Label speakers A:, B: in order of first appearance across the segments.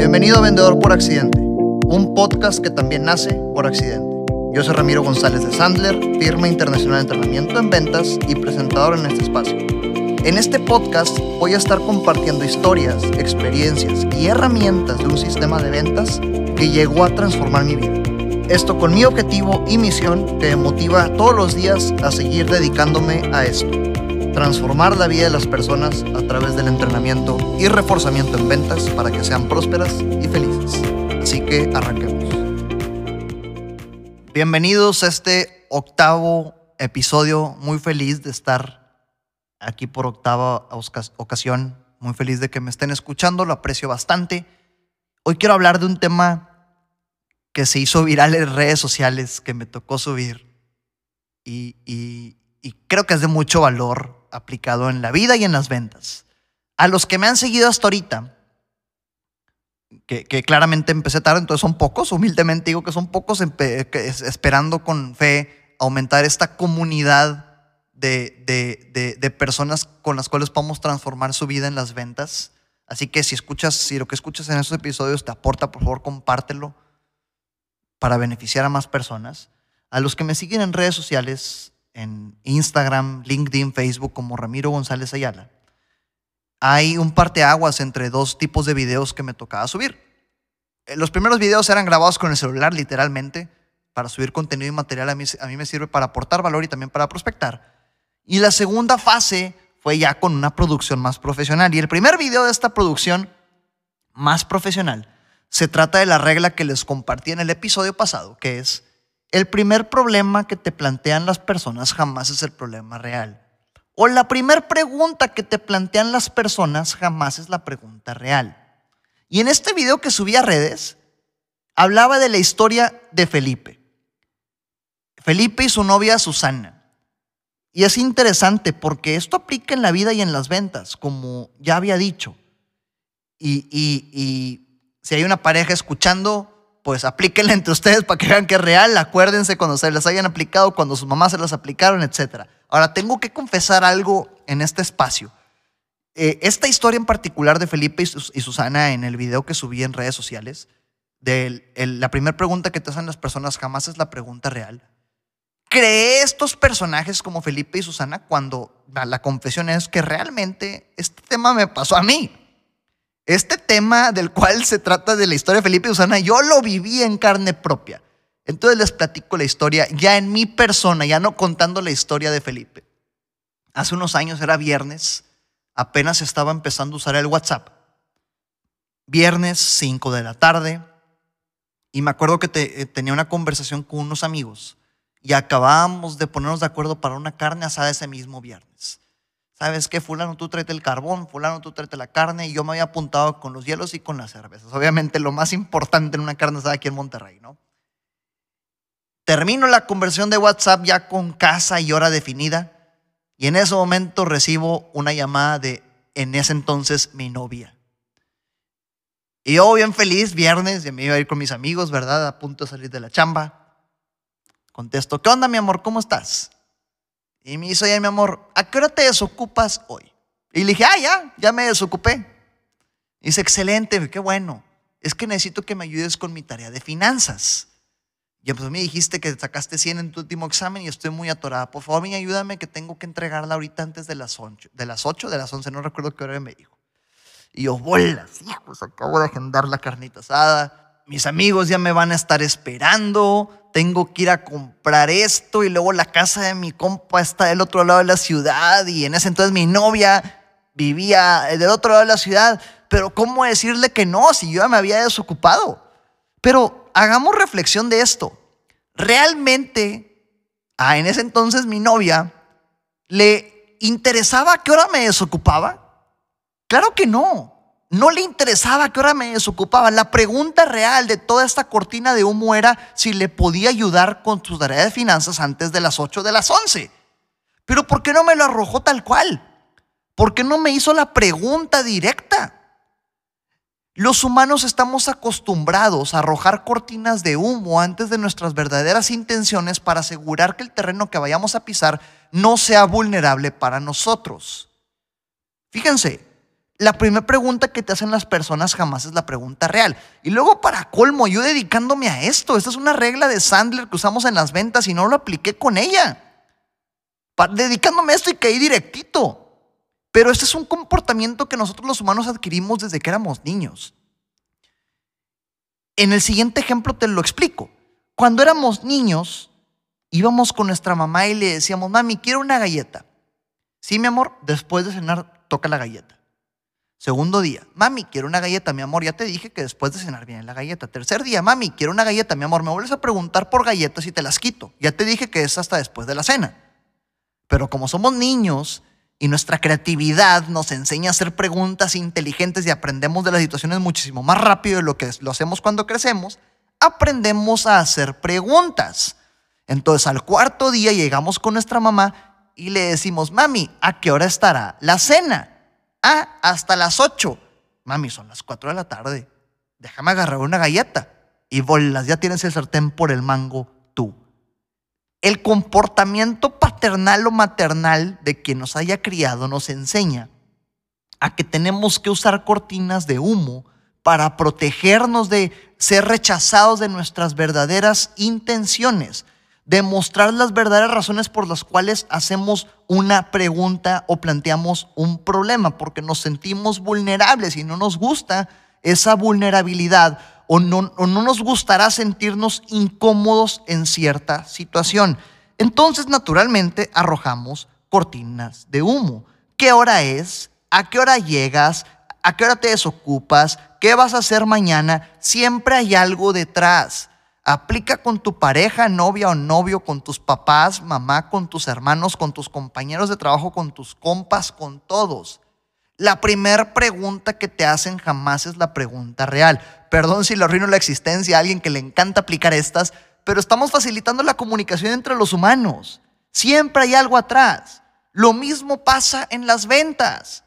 A: Bienvenido a Vendedor por Accidente, un podcast que también nace por accidente. Yo soy Ramiro González de Sandler, firma internacional de entrenamiento en ventas y presentador en este espacio. En este podcast voy a estar compartiendo historias, experiencias y herramientas de un sistema de ventas que llegó a transformar mi vida. Esto con mi objetivo y misión que me motiva todos los días a seguir dedicándome a esto. Transformar la vida de las personas a través del entrenamiento y reforzamiento en ventas para que sean prósperas y felices. Así que arranquemos. Bienvenidos a este octavo episodio. Muy feliz de estar aquí por octava ocasión. Muy feliz de que me estén escuchando. Lo aprecio bastante. Hoy quiero hablar de un tema que se hizo viral en redes sociales, que me tocó subir. Y, y creo que es de mucho valor aplicado en la vida y en las ventas. A los que me han seguido hasta ahorita, que, que, claramente empecé tarde, entonces son pocos, humildemente digo que son pocos, esperando con fe aumentar esta comunidad de, personas con las cuales podemos transformar su vida en las ventas. Así que si escuchas, si lo que escuchas en esos episodios te aporta, por favor, compártelo para beneficiar a más personas. A los que me siguen en redes sociales, en Instagram, LinkedIn, Facebook, como Ramiro González Ayala, hay un parteaguas entre dos tipos de videos que me tocaba subir. Eh, los primeros videos eran grabados con el celular, literalmente, para subir contenido y material. A mí, a mí me sirve para aportar valor y también para prospectar. Y la segunda fase fue ya con una producción más profesional. Y el primer video de esta producción más profesional se trata de la regla que les compartí en el episodio pasado, que es el primer problema que te plantean las personas jamás es el problema real. O la primera pregunta que te plantean las personas jamás es la pregunta real. Y en este video que subí a redes, hablaba de la historia de Felipe. Felipe y su novia Susana. Y es interesante porque esto aplica en la vida y en las ventas, como ya había dicho. Y, y, y si hay una pareja escuchando, pues aplíquenla entre ustedes para que vean que es real. Acuérdense cuando se las hayan aplicado, cuando sus mamás se las aplicaron, etc. Ahora, tengo que confesar algo en este espacio. Eh, esta historia en particular de Felipe y, Susana en el video que subí en redes sociales, de la primera pregunta que te hacen las personas jamás es la pregunta real. ¿Creé estos personajes como Felipe y Susana cuando la confesión es que realmente este tema me pasó a mí? Este tema del cual se trata de la historia de Felipe y Susana, yo lo viví en carne propia. Entonces les platico la historia ya en mi persona, ya no contando la historia de Felipe. Hace unos años era viernes, apenas estaba empezando a usar el WhatsApp. Viernes, 5 de la tarde, y me acuerdo que eh, tenía una conversación con unos amigos y acabábamos de ponernos de acuerdo para una carne asada ese mismo viernes. ¿Sabes qué? Fulano, tú tráete el carbón, fulano, tú tráete la carne. Y yo me había apuntado con los hielos y con las cervezas. Obviamente lo más importante en una carne asada aquí en Monterrey, ¿no? Termino la conversión de WhatsApp ya con casa y hora definida. Y en ese momento recibo una llamada de, en ese entonces, mi novia. Y yo bien feliz, viernes, me iba a ir con mis amigos, ¿verdad? A punto de salir de la chamba. Contesto, ¿qué onda, mi amor? ¿Cómo estás? Y me dice, oye, mi amor, ¿a qué hora te desocupas hoy? Y le dije, ah, ya, ya me desocupé. Y dice, excelente, qué bueno. Es que necesito que me ayudes con mi tarea de finanzas. Y pues me dijiste que sacaste 100 en tu último examen y estoy muy atorada. Por favor, ayúdame que tengo que entregarla ahorita antes de las 8, de las 8, de las 11, no recuerdo qué hora me dijo. Y yo, bolas, hijos, acabo de agendar la carnita asada. Mis amigos ya me van a estar esperando tengo que ir a comprar esto y luego la casa de mi compa está del otro lado de la ciudad y en ese entonces mi novia vivía del otro lado de la ciudad. Pero ¿cómo decirle que no si yo ya me había desocupado? Pero hagamos reflexión de esto. Realmente, a en ese entonces mi novia, ¿le interesaba a qué hora me desocupaba? Claro que no. No le interesaba qué hora me desocupaba. La pregunta real de toda esta cortina de humo era si le podía ayudar con su tarea de finanzas antes de las 8 de las 11. Pero ¿por qué no me lo arrojó tal cual? ¿Por qué no me hizo la pregunta directa? Los humanos estamos acostumbrados a arrojar cortinas de humo antes de nuestras verdaderas intenciones para asegurar que el terreno que vayamos a pisar no sea vulnerable para nosotros. Fíjense, la primera pregunta que te hacen las personas jamás es la pregunta real. Y luego, para colmo, yo dedicándome a esto, esta es una regla de Sandler que usamos en las ventas y no lo apliqué con ella. dedicándome a esto y caí directito. Pero este es un comportamiento que nosotros los humanos adquirimos desde que éramos niños. En el siguiente ejemplo te lo explico. Cuando éramos niños, íbamos con nuestra mamá y le decíamos, mami, quiero una galleta. Sí, mi amor, después de cenar, toca la galleta. Segundo día, mami, quiero una galleta, mi amor, ya te dije que después de cenar viene la galleta. Tercer día, mami, quiero una galleta, mi amor, me vuelves a preguntar por galletas y te las quito. Ya te dije que es hasta después de la cena. Pero como somos niños y nuestra creatividad nos enseña a hacer preguntas inteligentes y aprendemos de las situaciones muchísimo más rápido de lo que lo hacemos cuando crecemos, aprendemos a hacer preguntas. Entonces al cuarto día llegamos con nuestra mamá y le decimos, mami, ¿a qué hora estará la cena? Ah, hasta las 8. Mami, son las 4 de la tarde. Déjame agarrar una galleta. Y bolas, ya tienes el sartén por el mango tú. El comportamiento paternal o maternal de quien nos haya criado nos enseña a que tenemos que usar cortinas de humo para protegernos de ser rechazados de nuestras verdaderas intenciones demostrar las verdaderas razones por las cuales hacemos una pregunta o planteamos un problema, porque nos sentimos vulnerables y no nos gusta esa vulnerabilidad o no, o no nos gustará sentirnos incómodos en cierta situación. Entonces, naturalmente, arrojamos cortinas de humo. ¿Qué hora es? ¿A qué hora llegas? ¿A qué hora te desocupas? ¿Qué vas a hacer mañana? Siempre hay algo detrás. Aplica con tu pareja, novia o novio, con tus papás, mamá, con tus hermanos, con tus compañeros de trabajo, con tus compas, con todos. La primera pregunta que te hacen jamás es la pregunta real. Perdón si le arruino la existencia a alguien que le encanta aplicar estas, pero estamos facilitando la comunicación entre los humanos. Siempre hay algo atrás. Lo mismo pasa en las ventas.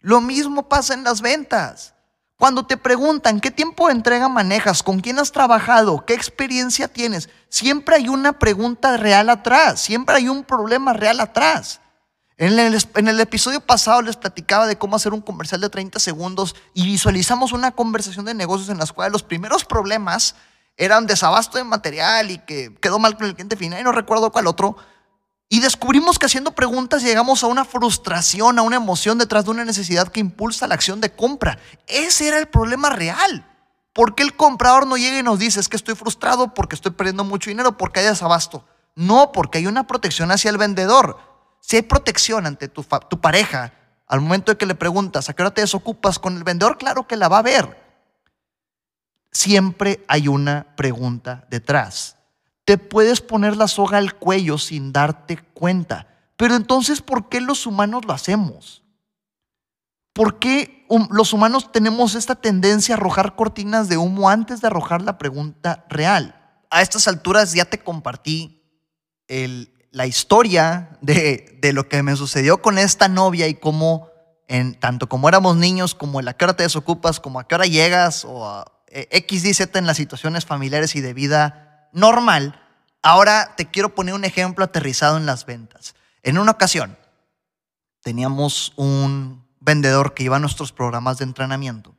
A: Lo mismo pasa en las ventas. Cuando te preguntan qué tiempo de entrega manejas, con quién has trabajado, qué experiencia tienes, siempre hay una pregunta real atrás, siempre hay un problema real atrás. En el, episodio pasado les platicaba de cómo hacer un comercial de 30 segundos y visualizamos una conversación de negocios en las cuales los primeros problemas eran desabasto de material y que quedó mal con el cliente final y no recuerdo cuál otro, y descubrimos que haciendo preguntas llegamos a una frustración, a una emoción detrás de una necesidad que impulsa la acción de compra. Ese era el problema real. ¿Por qué el comprador no llega y nos dice, es que estoy frustrado porque estoy perdiendo mucho dinero, porque hay desabasto? No, porque hay una protección hacia el vendedor. Si hay protección ante tu, tu pareja, al momento de que le preguntas, ¿a qué hora te desocupas con el vendedor? Claro que la va a ver. Siempre hay una pregunta detrás te puedes poner la soga al cuello sin darte cuenta. Pero entonces, ¿por qué los humanos lo hacemos? ¿Por qué los humanos tenemos esta tendencia a arrojar cortinas de humo antes de arrojar la pregunta real? A estas alturas ya te compartí la historia de, lo que me sucedió con esta novia y cómo, en, tanto como éramos niños, como a qué hora te desocupas, como a qué hora llegas, o a eh, X, Y, Z en las situaciones familiares y de vida normal. Ahora te quiero poner un ejemplo aterrizado en las ventas. En una ocasión teníamos un vendedor que iba a nuestros programas de entrenamiento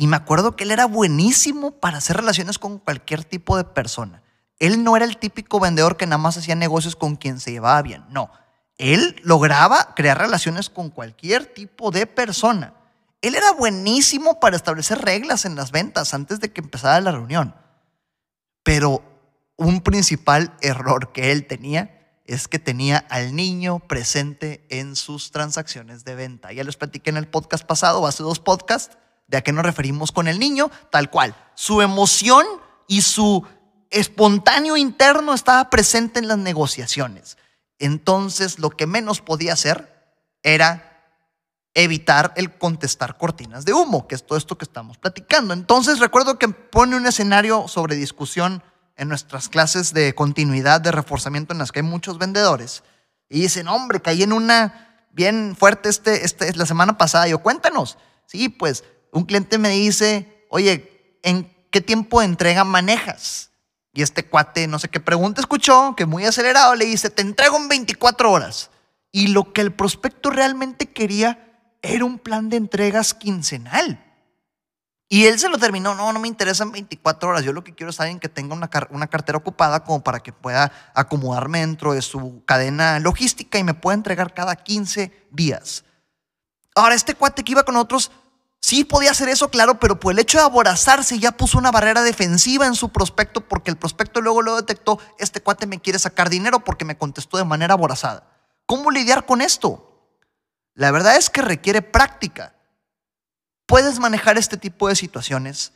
A: y me acuerdo que él era buenísimo para hacer relaciones con cualquier tipo de persona. Él no era el típico vendedor que nada más hacía negocios con quien se llevaba bien, no. Él lograba crear relaciones con cualquier tipo de persona. Él era buenísimo para establecer reglas en las ventas antes de que empezara la reunión. Pero un principal error que él tenía es que tenía al niño presente en sus transacciones de venta. Ya les platiqué en el podcast pasado, hace dos podcasts, de a qué nos referimos con el niño, tal cual. Su emoción y su espontáneo interno estaba presente en las negociaciones. Entonces, lo que menos podía hacer era evitar el contestar cortinas de humo, que es todo esto que estamos platicando. Entonces, recuerdo que pone un escenario sobre discusión en nuestras clases de continuidad, de reforzamiento, en las que hay muchos vendedores. Y dicen, hombre, caí en una bien fuerte este, este, la semana pasada. yo, cuéntanos. Sí, pues un cliente me dice, oye, ¿en qué tiempo de entrega manejas? Y este cuate, no sé qué pregunta escuchó, que muy acelerado, le dice, te entrego en 24 horas. Y lo que el prospecto realmente quería era un plan de entregas quincenal. Y él se lo terminó, no, no me interesan 24 horas, yo lo que quiero es alguien que tenga una, cartera ocupada como para que pueda acomodarme dentro de su cadena logística y me pueda entregar cada 15 días. Ahora, este cuate que iba con otros, sí podía hacer eso, claro, pero por el hecho de aborazarse ya puso una barrera defensiva en su prospecto porque el prospecto luego lo detectó, este cuate me quiere sacar dinero porque me contestó de manera aborazada. ¿Cómo lidiar con esto? La verdad es que requiere práctica. Puedes manejar este tipo de situaciones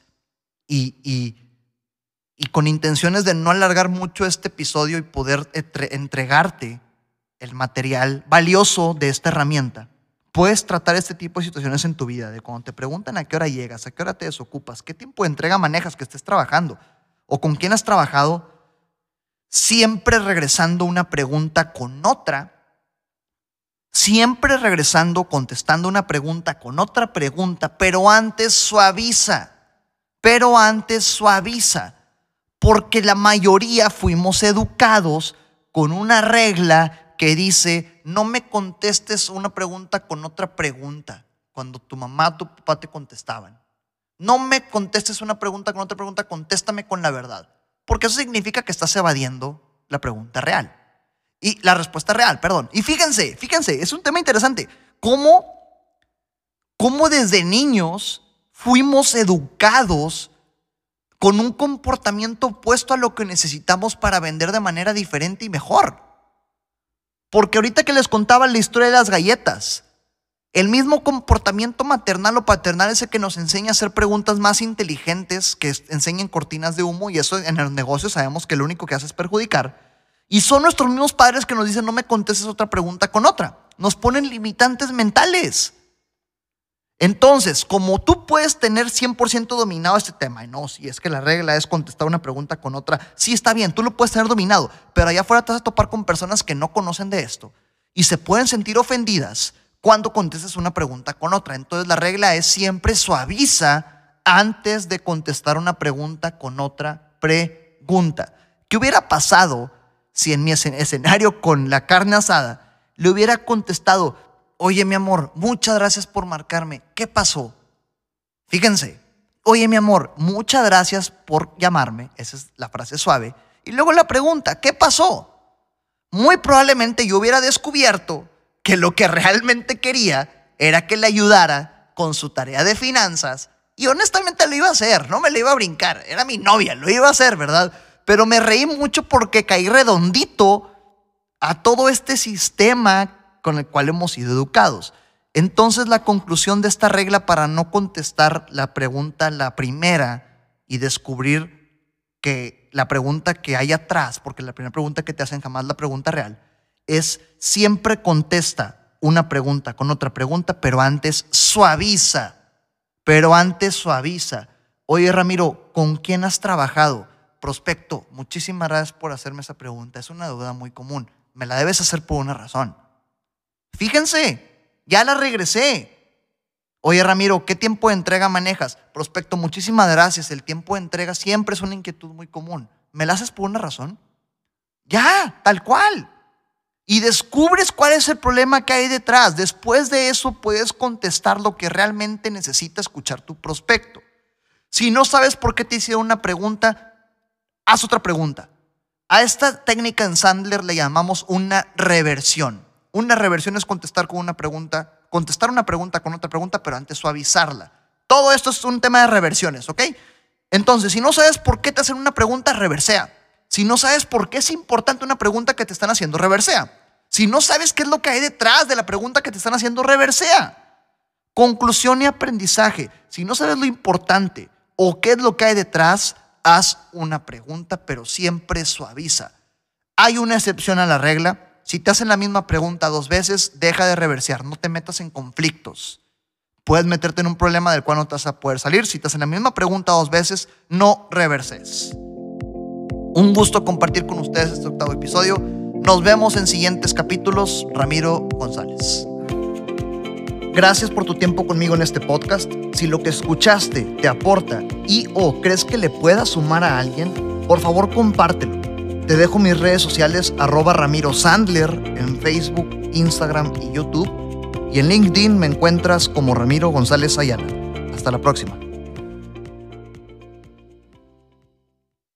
A: y, y, con intenciones de no alargar mucho este episodio y poder entregarte el material valioso de esta herramienta, puedes tratar este tipo de situaciones en tu vida, de cuando te preguntan a qué hora llegas, a qué hora te desocupas, qué tiempo de entrega manejas que estés trabajando o con quién has trabajado, siempre regresando una pregunta con otra siempre regresando, contestando una pregunta con otra pregunta, pero antes suaviza, pero antes suaviza, porque la mayoría fuimos educados con una regla que dice, no me contestes una pregunta con otra pregunta, cuando tu mamá o tu papá te contestaban. No me contestes una pregunta con otra pregunta, contéstame con la verdad, porque eso significa que estás evadiendo la pregunta real. Y la respuesta real, perdón. Y fíjense, fíjense, es un tema interesante. ¿Cómo, cómo desde niños fuimos educados con un comportamiento opuesto a lo que necesitamos para vender de manera diferente y mejor? Porque ahorita que les contaba la historia de las galletas, el mismo comportamiento maternal o paternal es el que nos enseña a hacer preguntas más inteligentes que enseñen cortinas de humo y eso en el negocio sabemos que lo único que hace es perjudicar. Y son nuestros mismos padres que nos dicen, no me contestes otra pregunta con otra. Nos ponen limitantes mentales. Entonces, como tú puedes tener 100% dominado este tema, y no, si es que la regla es contestar una pregunta con otra, sí está bien, tú lo puedes tener dominado, pero allá afuera te vas a topar con personas que no conocen de esto y se pueden sentir ofendidas cuando contestes una pregunta con otra. Entonces, la regla es siempre suaviza antes de contestar una pregunta con otra pregunta. ¿Qué hubiera pasado si en mi escenario con la carne asada le hubiera contestado, oye mi amor, muchas gracias por marcarme, ¿qué pasó? Fíjense, oye mi amor, muchas gracias por llamarme, esa es la frase suave, y luego la pregunta, ¿qué pasó? Muy probablemente yo hubiera descubierto que lo que realmente quería era que le ayudara con su tarea de finanzas y honestamente lo iba a hacer, no me lo iba a brincar, era mi novia, lo iba a hacer, ¿verdad? Pero me reí mucho porque caí redondito a todo este sistema con el cual hemos sido educados. Entonces la conclusión de esta regla para no contestar la pregunta, la primera, y descubrir que la pregunta que hay atrás, porque la primera pregunta que te hacen jamás la pregunta real, es siempre contesta una pregunta con otra pregunta, pero antes suaviza, pero antes suaviza. Oye Ramiro, ¿con quién has trabajado? Prospecto, muchísimas gracias por hacerme esa pregunta. Es una duda muy común. Me la debes hacer por una razón. Fíjense, ya la regresé. Oye, Ramiro, ¿qué tiempo de entrega manejas? Prospecto, muchísimas gracias. El tiempo de entrega siempre es una inquietud muy común. ¿Me la haces por una razón? Ya, tal cual. Y descubres cuál es el problema que hay detrás. Después de eso puedes contestar lo que realmente necesita escuchar tu prospecto. Si no sabes por qué te hicieron una pregunta, haz otra pregunta. A esta técnica en Sandler le llamamos una reversión. Una reversión es contestar con una pregunta, contestar una pregunta con otra pregunta, pero antes suavizarla. Todo esto es un tema de reversiones, ¿ok? Entonces, si no sabes por qué te hacen una pregunta, reversea. Si no sabes por qué es importante una pregunta que te están haciendo, reversea. Si no sabes qué es lo que hay detrás de la pregunta que te están haciendo, reversea. Conclusión y aprendizaje. Si no sabes lo importante o qué es lo que hay detrás, haz una pregunta, pero siempre suaviza. Hay una excepción a la regla. Si te hacen la misma pregunta dos veces, deja de reversear, no te metas en conflictos. Puedes meterte en un problema del cual no te vas a poder salir. Si te hacen la misma pregunta dos veces, no reverses. Un gusto compartir con ustedes este octavo episodio. Nos vemos en siguientes capítulos. Ramiro González. Gracias por tu tiempo conmigo en este podcast. Si lo que escuchaste te aporta y o crees que le pueda sumar a alguien, por favor compártelo. Te dejo mis redes sociales arroba Ramiro Sandler en Facebook, Instagram y YouTube. y en LinkedIn me encuentras como Ramiro González Ayala. Hasta la próxima.